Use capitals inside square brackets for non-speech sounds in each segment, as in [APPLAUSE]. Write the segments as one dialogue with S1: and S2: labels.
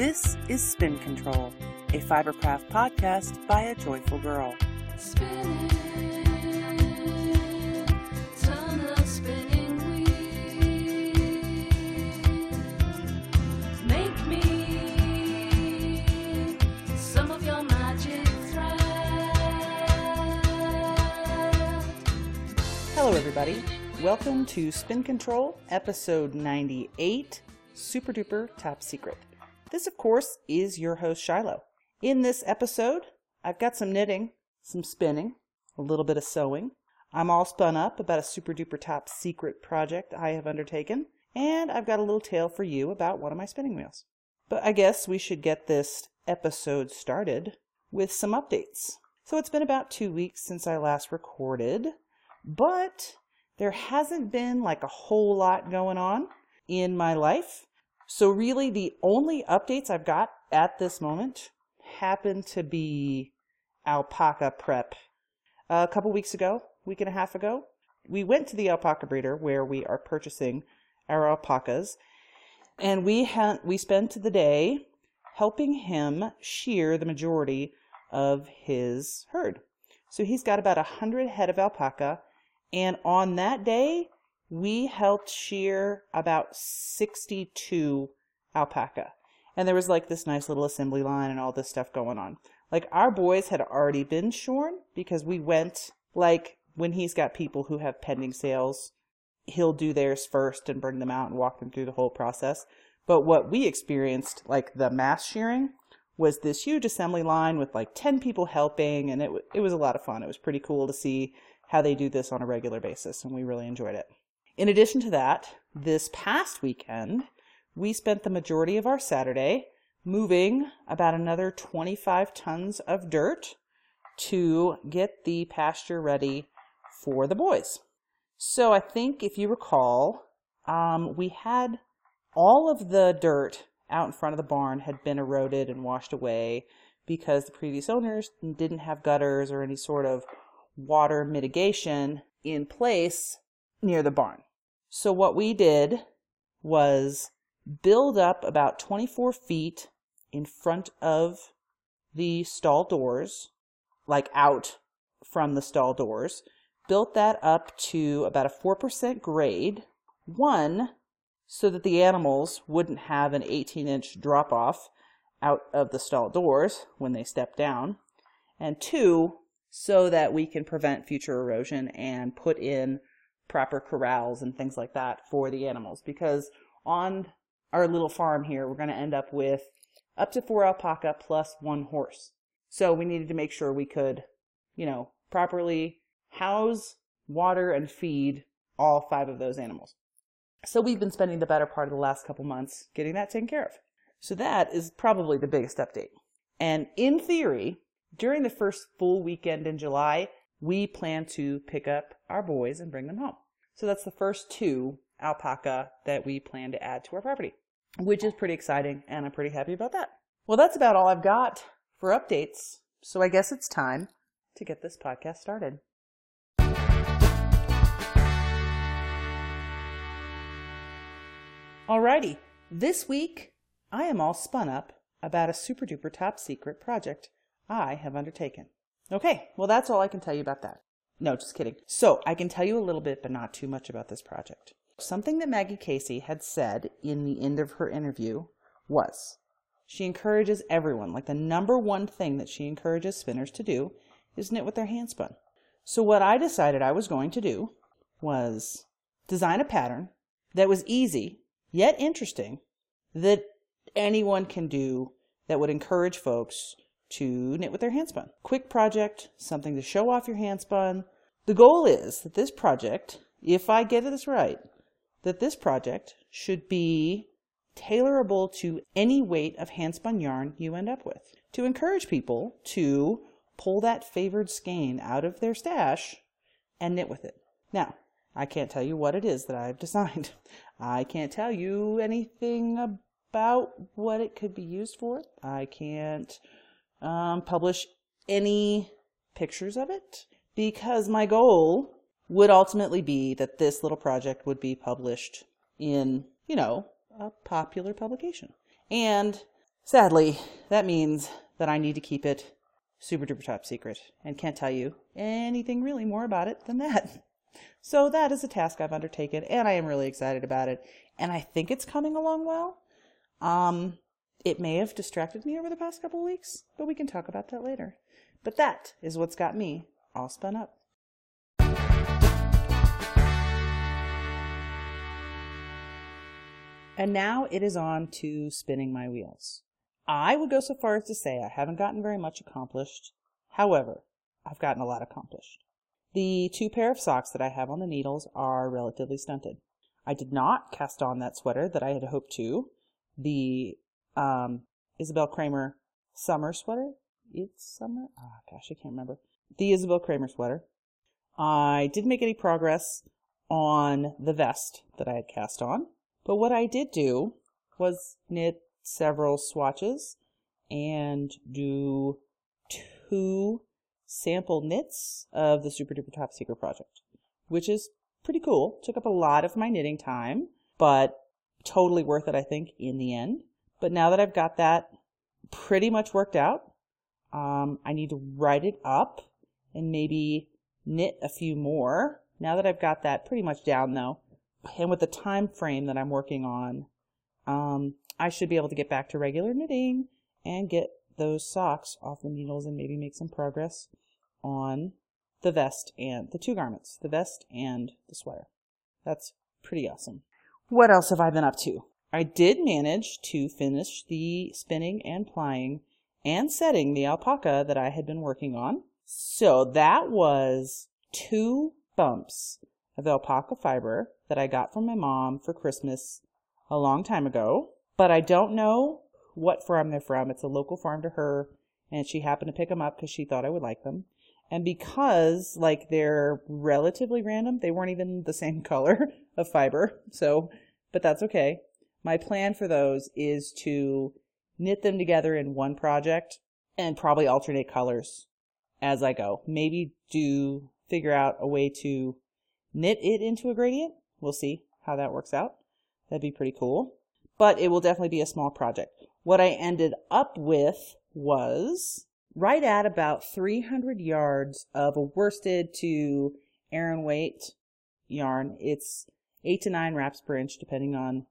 S1: This is Spin Control, a Fibercraft podcast by a joyful girl.
S2: Spinning, turn the spinning wheel. Make me some of your magic thread.
S1: Hello, everybody. Welcome to Spin Control, episode 98 Super Duper Top Secret. This, of course, is your host, Shiloh. In this episode, I've got some knitting, some spinning, a little bit of sewing. I'm all spun up about a super duper top secret project I have undertaken, and I've got a little tale for you about one of my spinning wheels. But I guess we should get this episode started with some updates. So it's been about two weeks since I last recorded, but there hasn't been like a whole lot going on in my life. So really the only updates I've got at this moment happen to be alpaca prep. A couple weeks ago, week and a half ago, we went to the alpaca breeder where we are purchasing our alpacas and we had we spent the day helping him shear the majority of his herd. So he's got about a hundred head of alpaca, and on that day we helped shear about sixty-two alpaca. And there was like this nice little assembly line and all this stuff going on. Like our boys had already been shorn because we went like when he's got people who have pending sales, he'll do theirs first and bring them out and walk them through the whole process. But what we experienced, like the mass shearing, was this huge assembly line with like 10 people helping, and it, it was a lot of fun. It was pretty cool to see how they do this on a regular basis, and we really enjoyed it. In addition to that, this past weekend, we spent the majority of our Saturday moving about another 25 tons of dirt to get the pasture ready for the boys. So I think if you recall, um, we had all of the dirt out in front of the barn had been eroded and washed away because the previous owners didn't have gutters or any sort of water mitigation in place near the barn. So what we did was build up about 24 feet in front of the stall doors, like out from the stall doors, built that up to about a 4% grade. One, so that the animals wouldn't have an 18 inch drop off out of the stall doors when they step down. And two, so that we can prevent future erosion and put in proper corrals and things like that for the animals. Because on our little farm here, we're going to end up with up to four alpaca plus one horse. So we needed to make sure we could, you know, properly house, water, and feed all five of those animals. So we've been spending the better part of the last couple months getting that taken care of. So that is probably the biggest update. And in theory, during the first full weekend in July, we plan to pick up our boys and bring them home. So that's the first two alpaca that we plan to add to our property, which is pretty exciting and I'm pretty happy about that. Well, that's about all I've got for updates. So I guess it's time to get this podcast started. Alrighty, this week I am all spun up about a super duper top secret project I have undertaken. Okay, well, that's all I can tell you about that. No, just kidding. So, I can tell you a little bit, but not too much about this project. Something that Maggie Casey had said in the end of her interview was she encourages everyone, like the number one thing that she encourages spinners to do is knit with their hand spun. So, what I decided I was going to do was design a pattern that was easy yet interesting that anyone can do that would encourage folks to knit with their handspun. Quick project, something to show off your handspun. The goal is that this project, if I get this right, that this project should be tailorable to any weight of handspun yarn you end up with to encourage people to pull that favored skein out of their stash and knit with it. Now, I can't tell you what it is that I've [LAUGHS] designed. I can't tell you anything about what it could be used for. I can't um, publish any pictures of it because my goal would ultimately be that this little project would be published in, you know, a popular publication. And Sadly, that means that I need to keep it super duper top secret and can't tell you anything really more about it than that. [LAUGHS] So that is a task I've undertaken and I am really excited about it. And I think it's coming along well. Um, it may have distracted me over the past couple weeks, but we can talk about that later. But that is what's got me all spun up. And now it is on to spinning my wheels. I would go so far as to say I haven't gotten very much accomplished. However, I've gotten a lot accomplished. The two pair of socks that I have on the needles are relatively stunted. I did not cast on that sweater that I had hoped to. The um, Isabell Kraemer summer sweater. It's summer. Oh gosh, I can't remember. The Isabell Kraemer sweater. I didn't make any progress on the vest that I had cast on, but what I did do was knit several swatches and do two sample knits of the Super Duper Top Secret project, which is pretty cool. Took up a lot of my knitting time, but totally worth it, I think, in the end. But now that I've got that pretty much worked out, um, I need to write it up and maybe knit a few more. Now that I've got that pretty much down though, and with the time frame that I'm working on, um, I should be able to get back to regular knitting and get those socks off the needles and maybe make some progress on the vest and the two garments, the vest and the sweater. That's pretty awesome. What else have I been up to? I did manage to finish the spinning and plying and setting the alpaca that I had been working on. So that was two bumps of alpaca fiber that I got from my mom for Christmas a long time ago. But I don't know what farm they're from. It's a local farm to her, and she happened to pick them up because she thought I would like them. And because like they're relatively random, they weren't even the same [LAUGHS] color of fiber. So, but that's okay. My plan for those is to knit them together in one project and probably alternate colors as I go. Maybe do figure out a way to knit it into a gradient. We'll see how that works out. That'd be pretty cool. But it will definitely be a small project. What I ended up with was right at about 300 yards of a worsted to Aran weight yarn. It's eight to nine wraps per inch, depending on,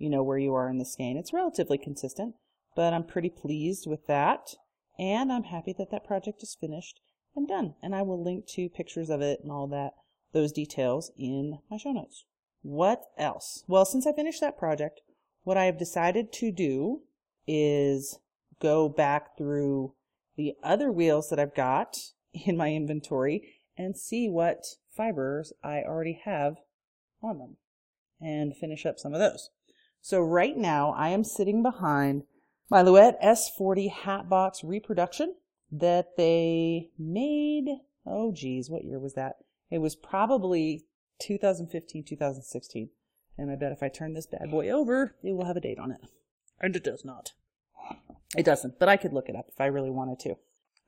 S1: you know, where you are in the skein. It's relatively consistent, but I'm pretty pleased with that. And I'm happy that that project is finished and done. And I will link to pictures of it and all that, those details in my show notes. What else? Well, since I finished that project, what I have decided to do is go back through the other wheels that I've got [LAUGHS] in my inventory and see what fibers I already have on them and finish up some of those. So right now I am sitting behind my Louet S40 Hatbox reproduction that they made, oh geez, what year was that? It was probably 2015, 2016. And I bet if I turn this bad boy over, it will have a date on it. And it does not. It doesn't, but I could look it up if I really wanted to.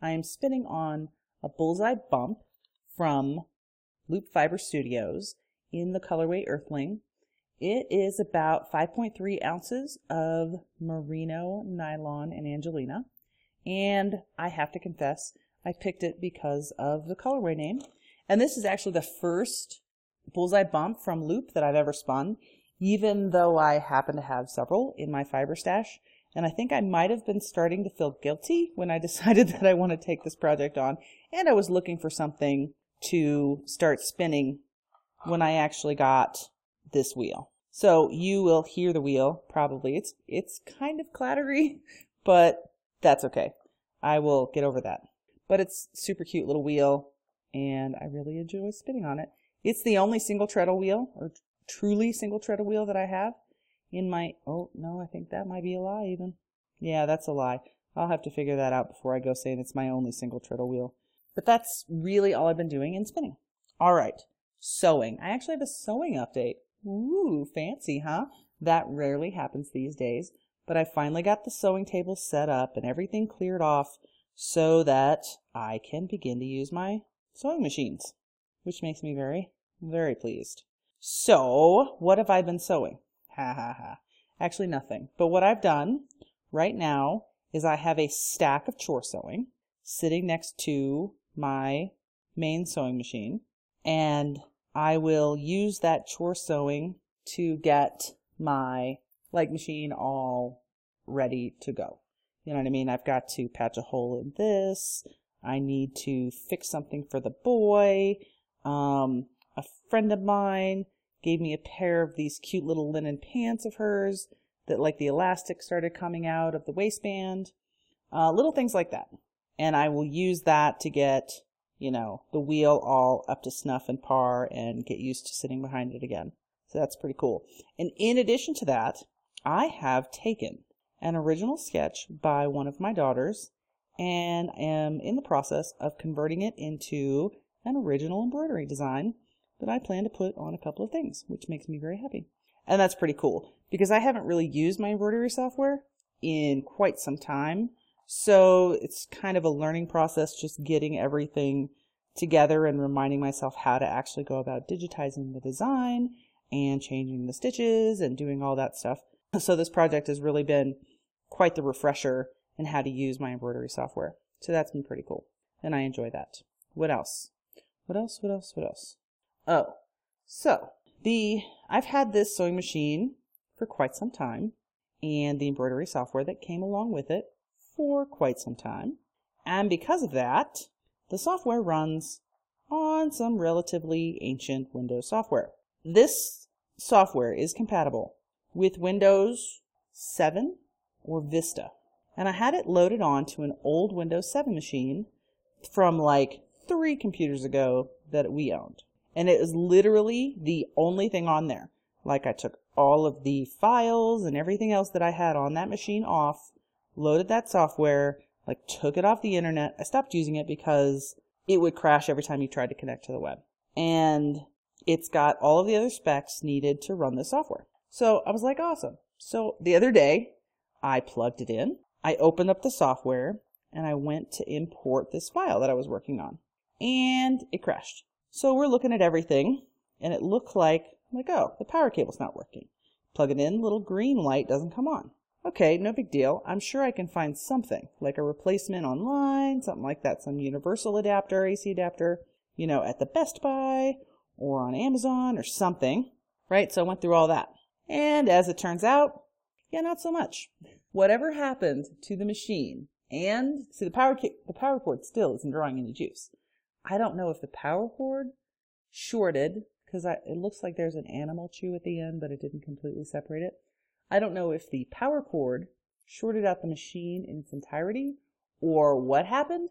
S1: I am spinning on a bullseye bump from Loop Fiber Studios in the colorway Earthling. It is about 5.3 ounces of merino, nylon, and Angelina. And I have to confess, I picked it because of the colorway name. And this is actually the first bullseye bump from Loop that I've ever spun, even though I happen to have several in my fiber stash. And I think I might have been starting to feel guilty when I [LAUGHS] decided that I want to take this project on. And I was looking for something to start spinning when I actually got this wheel. So you will hear the wheel probably. It's it's kind of clattery, [LAUGHS] but that's okay. I will get over that. But it's super cute little wheel and I really enjoy spinning on it. It's the only single treadle wheel or truly single treadle wheel that I have in my oh no, I think that might be a lie even. Yeah, that's a lie. I'll have to figure that out before I go saying it's my only single treadle wheel. But that's really all I've been doing in spinning. All right. Sewing. I actually have a sewing update. Ooh, fancy, huh? That rarely happens these days. But I finally got the sewing table set up and everything cleared off so that I can begin to use my sewing machines, which makes me very, very pleased. So, what have I been sewing? Ha ha ha. Actually, nothing. But what I've done right now is I have a stack of chore sewing sitting next to my main sewing machine, and I will use that chore sewing to get my leg machine all ready to go. You know what I mean? I've got to patch a hole in this. I need to fix something for the boy. Um, a friend of mine gave me a pair of these cute little linen pants of hers that like the elastic started coming out of the waistband. Uh, little things like that. And I will use that to get, you know, the wheel all up to snuff and par and get used to sitting behind it again. So that's pretty cool. And in addition to that, I have taken an original sketch by one of my daughters and am in the process of converting it into an original embroidery design that I plan to put on a couple of things, which makes me very happy. And that's pretty cool because I haven't really used my embroidery software in quite some time. So it's kind of a learning process, just getting everything together and reminding myself how to actually go about digitizing the design and changing the stitches and doing all that stuff. So this project has really been quite the refresher in how to use my embroidery software. So that's been pretty cool. And I enjoy that. What else? What else? What else? What else? Oh, so the I've had this sewing machine for quite some time and the embroidery software that came along with it for quite some time. And because of that, the software runs on some relatively ancient Windows software. This software is compatible with Windows 7 or Vista. And I had it loaded onto an old Windows 7 machine from like three computers ago that we owned. And it was literally the only thing on there. Like I took all of the files and everything else that I had on that machine off, loaded that software, like took it off the internet. I stopped using it because it would crash every time you tried to connect to the web. And it's got all of the other specs needed to run the software. So I was like, awesome. So the other day, I plugged it in, I opened up the software, and I went to import this file that I was working on. And it crashed. So we're looking at everything, and it looked like, like, oh, the power cable's not working. Plug it in, little green light doesn't come on. Okay, no big deal. I'm sure I can find something, like a replacement online, something like that, some universal adapter, AC adapter, you know, at the Best Buy or on Amazon or something, right? So I went through all that. And as it turns out, yeah, not so much. Whatever happened to the machine and see the power the power cord still isn't drawing any juice. I don't know if the power cord shorted because it looks like there's an animal chew at the end, but it didn't completely separate it. I don't know if the power cord shorted out the machine in its entirety or what happened,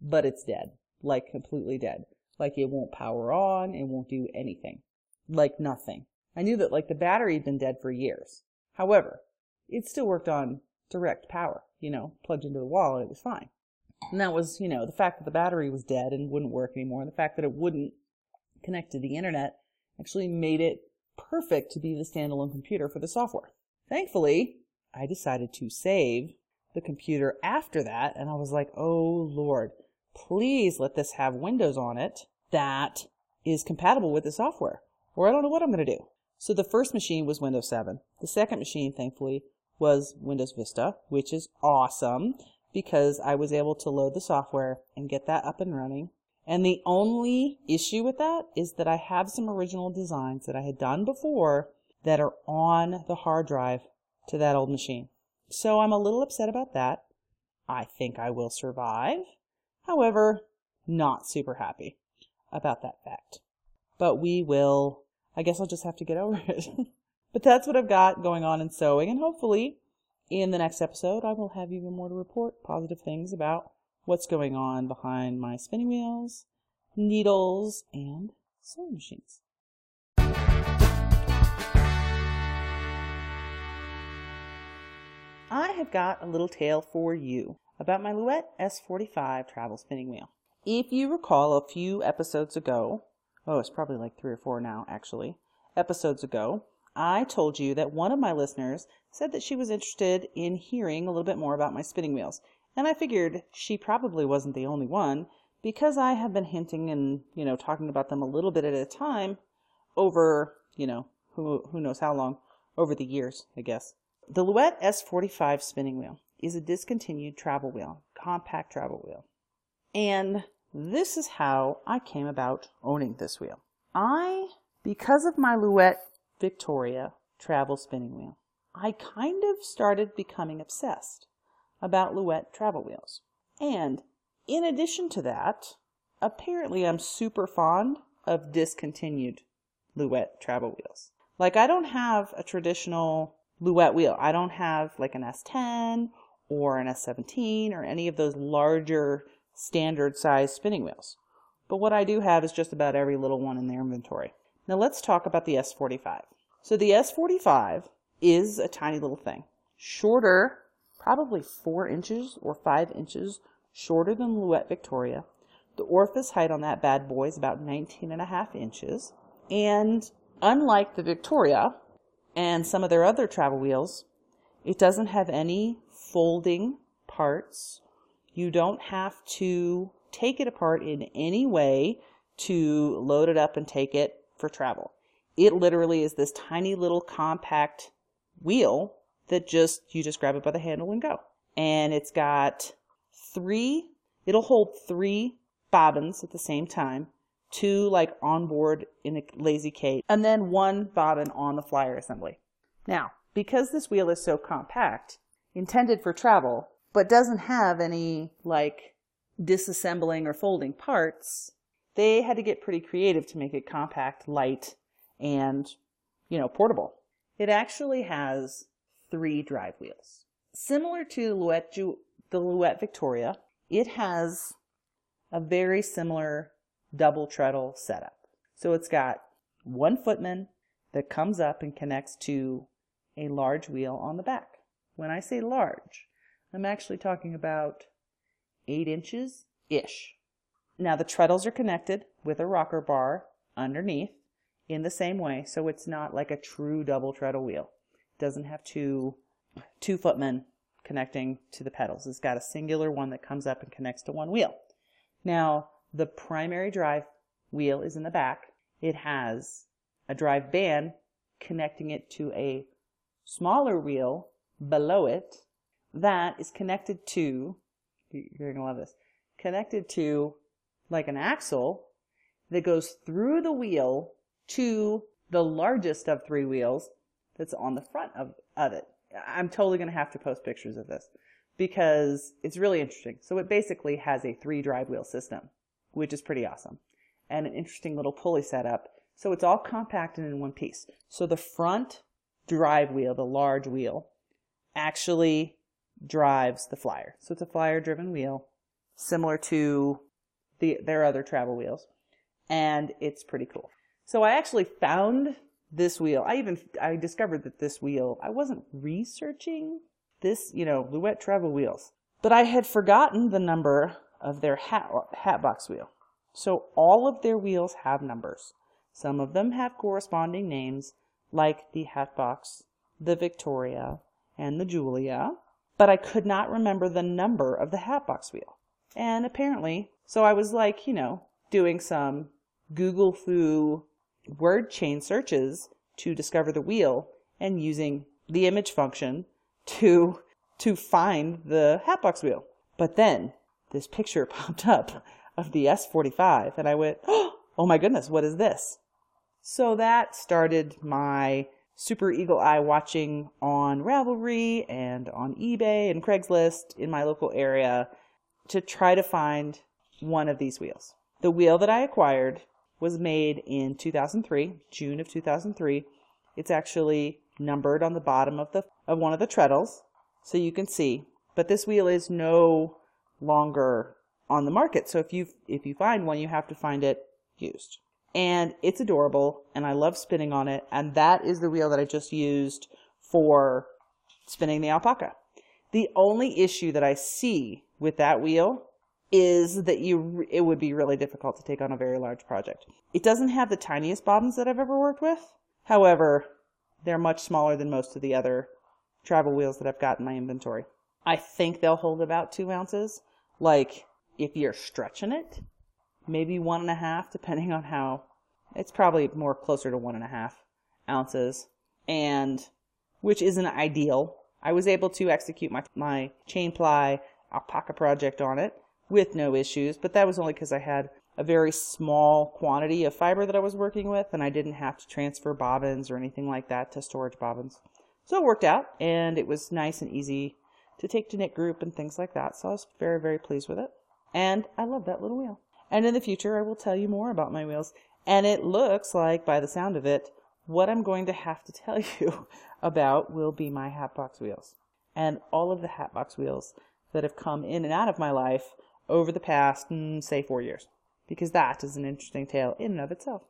S1: but it's dead, like completely dead. Like it won't power on, it won't do anything, like nothing. I knew that like the battery had been dead for years. However, it still worked on direct power, you know, plugged into the wall and it was fine. And that was, you know, the fact that the battery was dead and wouldn't work anymore, and the fact that it wouldn't connect to the internet actually made it perfect to be the standalone computer for the software. Thankfully, I decided to save the computer after that, and I was like, oh Lord, please let this have Windows on it that is compatible with the software, or I don't know what I'm going to do. So the first machine was Windows 7. The second machine, thankfully, was Windows Vista, which is awesome because I was able to load the software and get that up and running. And the only issue with that is that I have some original designs that I had done before that are on the hard drive to that old machine. So I'm a little upset about that. I think I will survive. However, not super happy about that fact. But we will, I guess I'll just have to get over [LAUGHS] it. but that's what I've got going on in sewing, and hopefully in the next episode, I will have even more to report positive things about what's going on behind my spinning wheels, needles, and sewing machines. I have got a little tale for you about my Louet S45 travel spinning wheel. If you recall a few episodes ago, oh, it's probably like three or four now, actually, episodes ago, I told you that one of my listeners said that she was interested in hearing a little bit more about my spinning wheels. And I figured she probably wasn't the only one because I have been hinting and, you know, talking about them a little bit at a time over, you know, who, who knows how long, over the years, I guess. The Louet S45 spinning wheel is a discontinued travel wheel, compact travel wheel. And this is how I came about owning this wheel. I, because of my Louet Victoria travel spinning wheel, I kind of started becoming obsessed about Louet travel wheels. And in addition to that, apparently I'm super fond of discontinued Louet travel wheels. Like I don't have a traditional Louet wheel. I don't have like an S10 or an S17 or any of those larger standard size spinning wheels. But what I do have is just about every little one in their inventory. Now let's talk about the S45. So the S45 is a tiny little thing. Shorter, probably four inches or five inches shorter than Louette Victoria. The orifice height on that bad boy is about 19 and a half inches. And unlike the Victoria and some of their other travel wheels, it doesn't have any folding parts. You don't have to take it apart in any way to load it up and take it for travel. It literally is this tiny little compact wheel that just, you just grab it by the handle and go. And it's got three, it'll hold three bobbins at the same time, two like on board in a lazy Kate, and then one bobbin on the flyer assembly. Now, because this wheel is so compact, intended for travel, but doesn't have any like disassembling or folding parts, they had to get pretty creative to make it compact, light, and, you know, portable. It actually has three drive wheels. Similar to Louet, Ju- the Louet Victoria, it has a very similar double treadle setup. So it's got one footman that comes up and connects to a large wheel on the back. When I say large, I'm actually talking about eight inches ish. Now the treadles are connected with a rocker bar underneath in the same way, so it's not like a true double treadle wheel. It doesn't have two two footmen connecting to the pedals. It's got a singular one that comes up and connects to one wheel. Now, the primary drive wheel is in the back. It has a drive band connecting it to a smaller wheel below it that is connected to, you're going to love this, connected to like an axle that goes through the wheel to the largest of three wheels that's on the front of, of it. I'm totally going to have to post pictures of this because it's really interesting. So it basically has a three drive wheel system, which is pretty awesome and an interesting little pulley setup. So it's all compacted in one piece. So the front drive wheel, the large wheel, actually drives the flyer. So it's a flyer driven wheel, similar to the, their other travel wheels. And it's pretty cool. So I actually found this wheel. I even, I discovered that this wheel, I wasn't researching this, you know, Louet travel wheels, but I had forgotten the number of their hat, hat box wheel. So all of their wheels have numbers. Some of them have corresponding names, like the Hatbox, the Victoria, and the Julia, but I could not remember the number of the Hatbox wheel. And apparently, so I was like, you know, doing some Google Foo word chain searches to discover the wheel and using the image function to to find the Hatbox wheel. But then this picture [LAUGHS] popped up of the S45 and I went, oh, "Oh my goodness, what is this?" So that started my super eagle eye watching on Ravelry and on eBay and Craigslist in my local area to try to find one of these wheels. The wheel that I acquired was made in 2003, June of 2003. It's actually numbered on the bottom of the of one of the treadles so you can see. But this wheel is no longer on the market. So if you if you find one, you have to find it used and it's adorable and I love spinning on it. And that is the wheel that I just used for spinning the alpaca. The only issue that I see with that wheel is that you, it would be really difficult to take on a very large project. It doesn't have the tiniest bobbins that I've ever worked with. However, they're much smaller than most of the other travel wheels that I've got in my inventory. I think they'll hold about two ounces. Like, if you're stretching it, maybe one and a half, depending on how. It's probably more closer to one and a half ounces, and which isn't ideal I was able to execute my, my chain ply alpaca project on it with no issues, but that was only because I had a very small quantity of fiber that I was working with and I didn't have to transfer bobbins or anything like that to storage bobbins. So it worked out and it was nice and easy to take to knit group and things like that. So I was very, very pleased with it. And I love that little wheel. And in the future, I will tell you more about my wheels. And it looks like, by the sound of it, what I'm going to have to [LAUGHS] tell you about will be my Hatbox wheels. And all of the Hatbox wheels that have come in and out of my life over the past, mm, say, four years. Because that is an interesting tale in and of itself.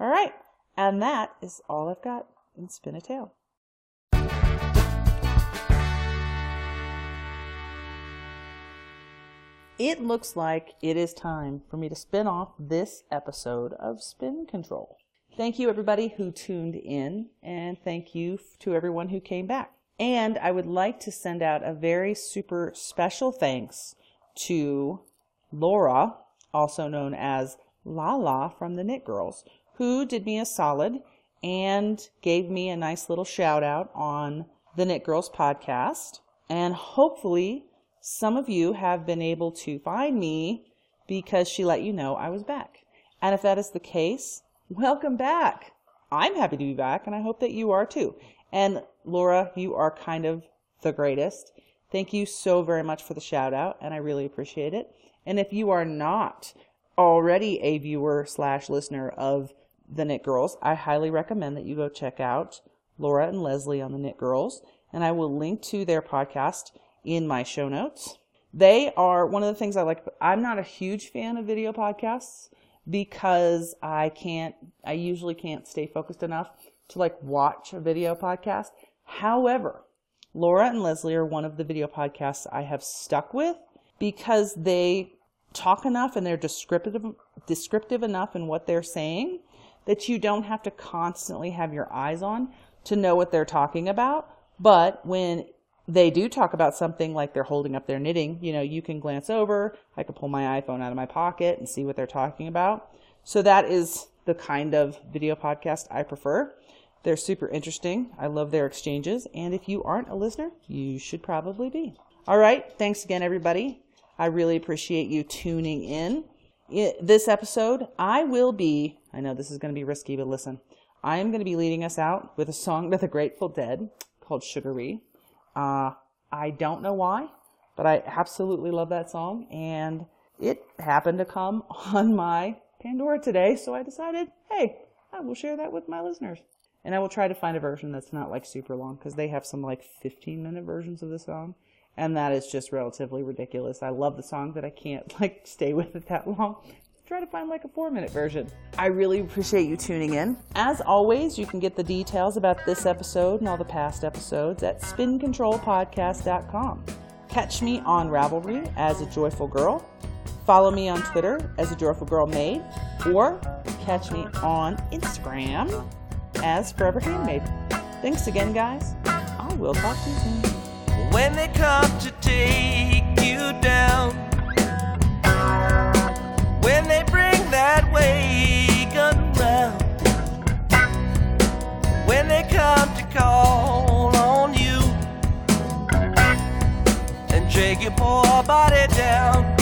S1: All right. And that is all I've got in Spin a Tale. It looks like it is time for me to spin off this episode of Spin Control. Thank you, everybody who tuned in, and thank you to everyone who came back. And I would like to send out a very super special thanks to Laura, also known as Lala from the Knit Girls, who did me a solid and gave me a nice little shout out on the Knit Girls podcast. And hopefully, some of you have been able to find me because she let you know I was back. And if that is the case, welcome back. I'm happy to be back, and I hope that you are too. And Laura, you are kind of the greatest. Thank you so very much for the shout out, and I really appreciate it. And if you are not already a viewer slash listener of the Knit Girls, I highly recommend that you go check out Laura and Leslie on the Knit Girls, and I will link to their podcast in my show notes. They are one of the things I like. I'm not a huge fan of video podcasts because I can't, I usually can't stay focused enough to like watch a video podcast. However, Laura and Leslie are one of the video podcasts I have stuck with because they talk enough and they're descriptive descriptive enough in what they're saying that you don't have to constantly have your eyes on to know what they're talking about. But when they do talk about something like they're holding up their knitting, you know, you can glance over. I can pull my iPhone out of my pocket and see what they're talking about. So that is the kind of video podcast I prefer. They're super interesting. I love their exchanges. And if you aren't a listener, you should probably be. All right. Thanks again, everybody. I really appreciate you tuning in. This episode, I will be, I know this is going to be risky, but listen, I am going to be leading us out with a song by the Grateful Dead called Sugaree. Uh, I don't know why, but I absolutely love that song. And it happened to come [LAUGHS] on my Pandora today. So I decided, hey, I will share that with my listeners. And I will try to find a version that's not like super long because they have some like 15 minute versions of the song. And that is just relatively ridiculous. I love the song, but I can't [LAUGHS] like stay with it that long. Try to find like a four minute version. I really appreciate you tuning in. As always, you can get the details about this episode and all the past episodes at spincontrolpodcast.com. Catch me on Ravelry as a joyful girl. Follow me on Twitter as a joyful girl maid, or catch me on Instagram as Forever Handmade. Thanks again, guys. I will talk to you soon.
S3: when they come to take you down. Your poor body down.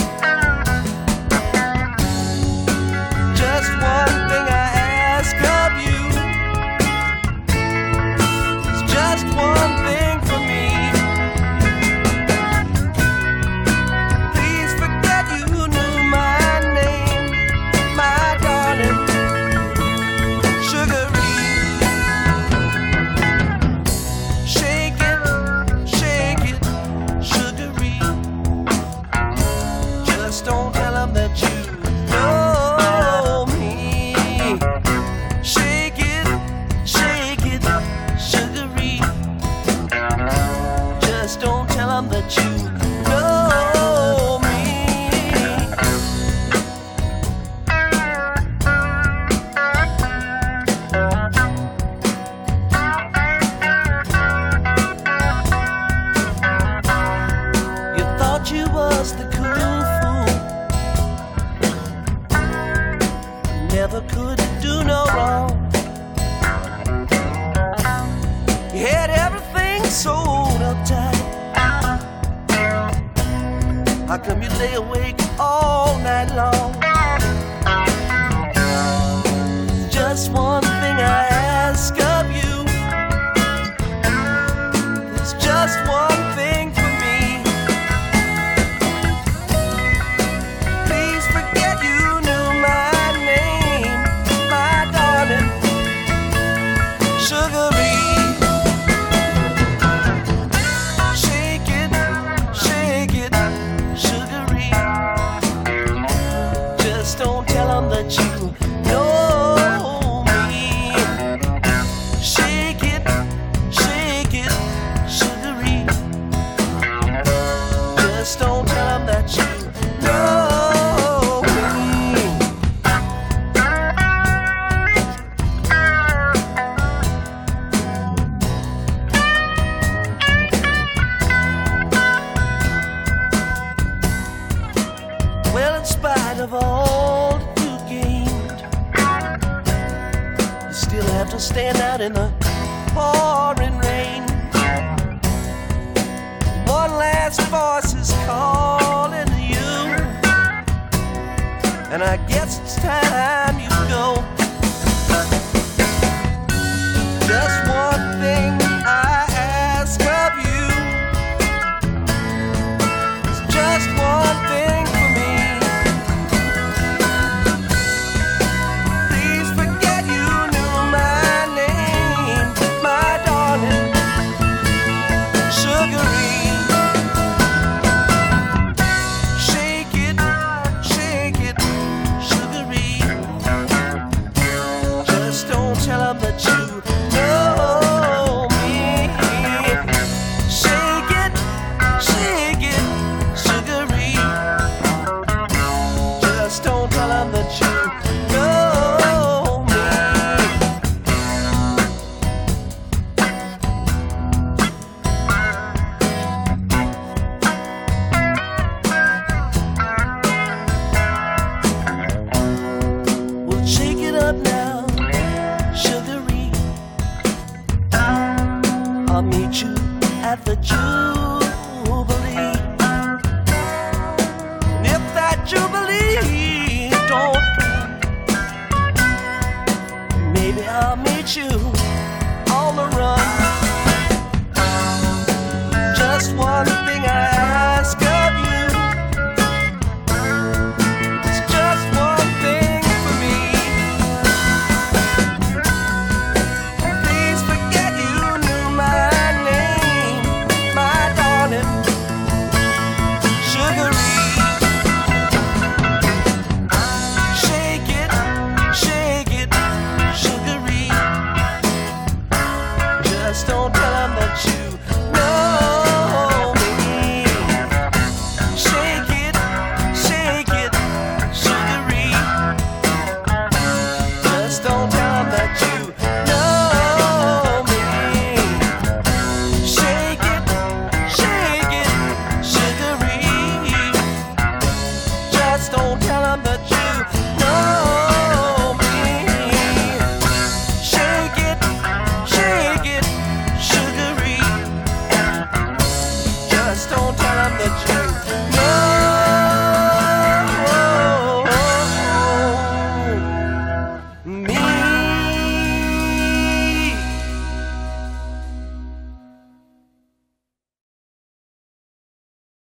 S3: I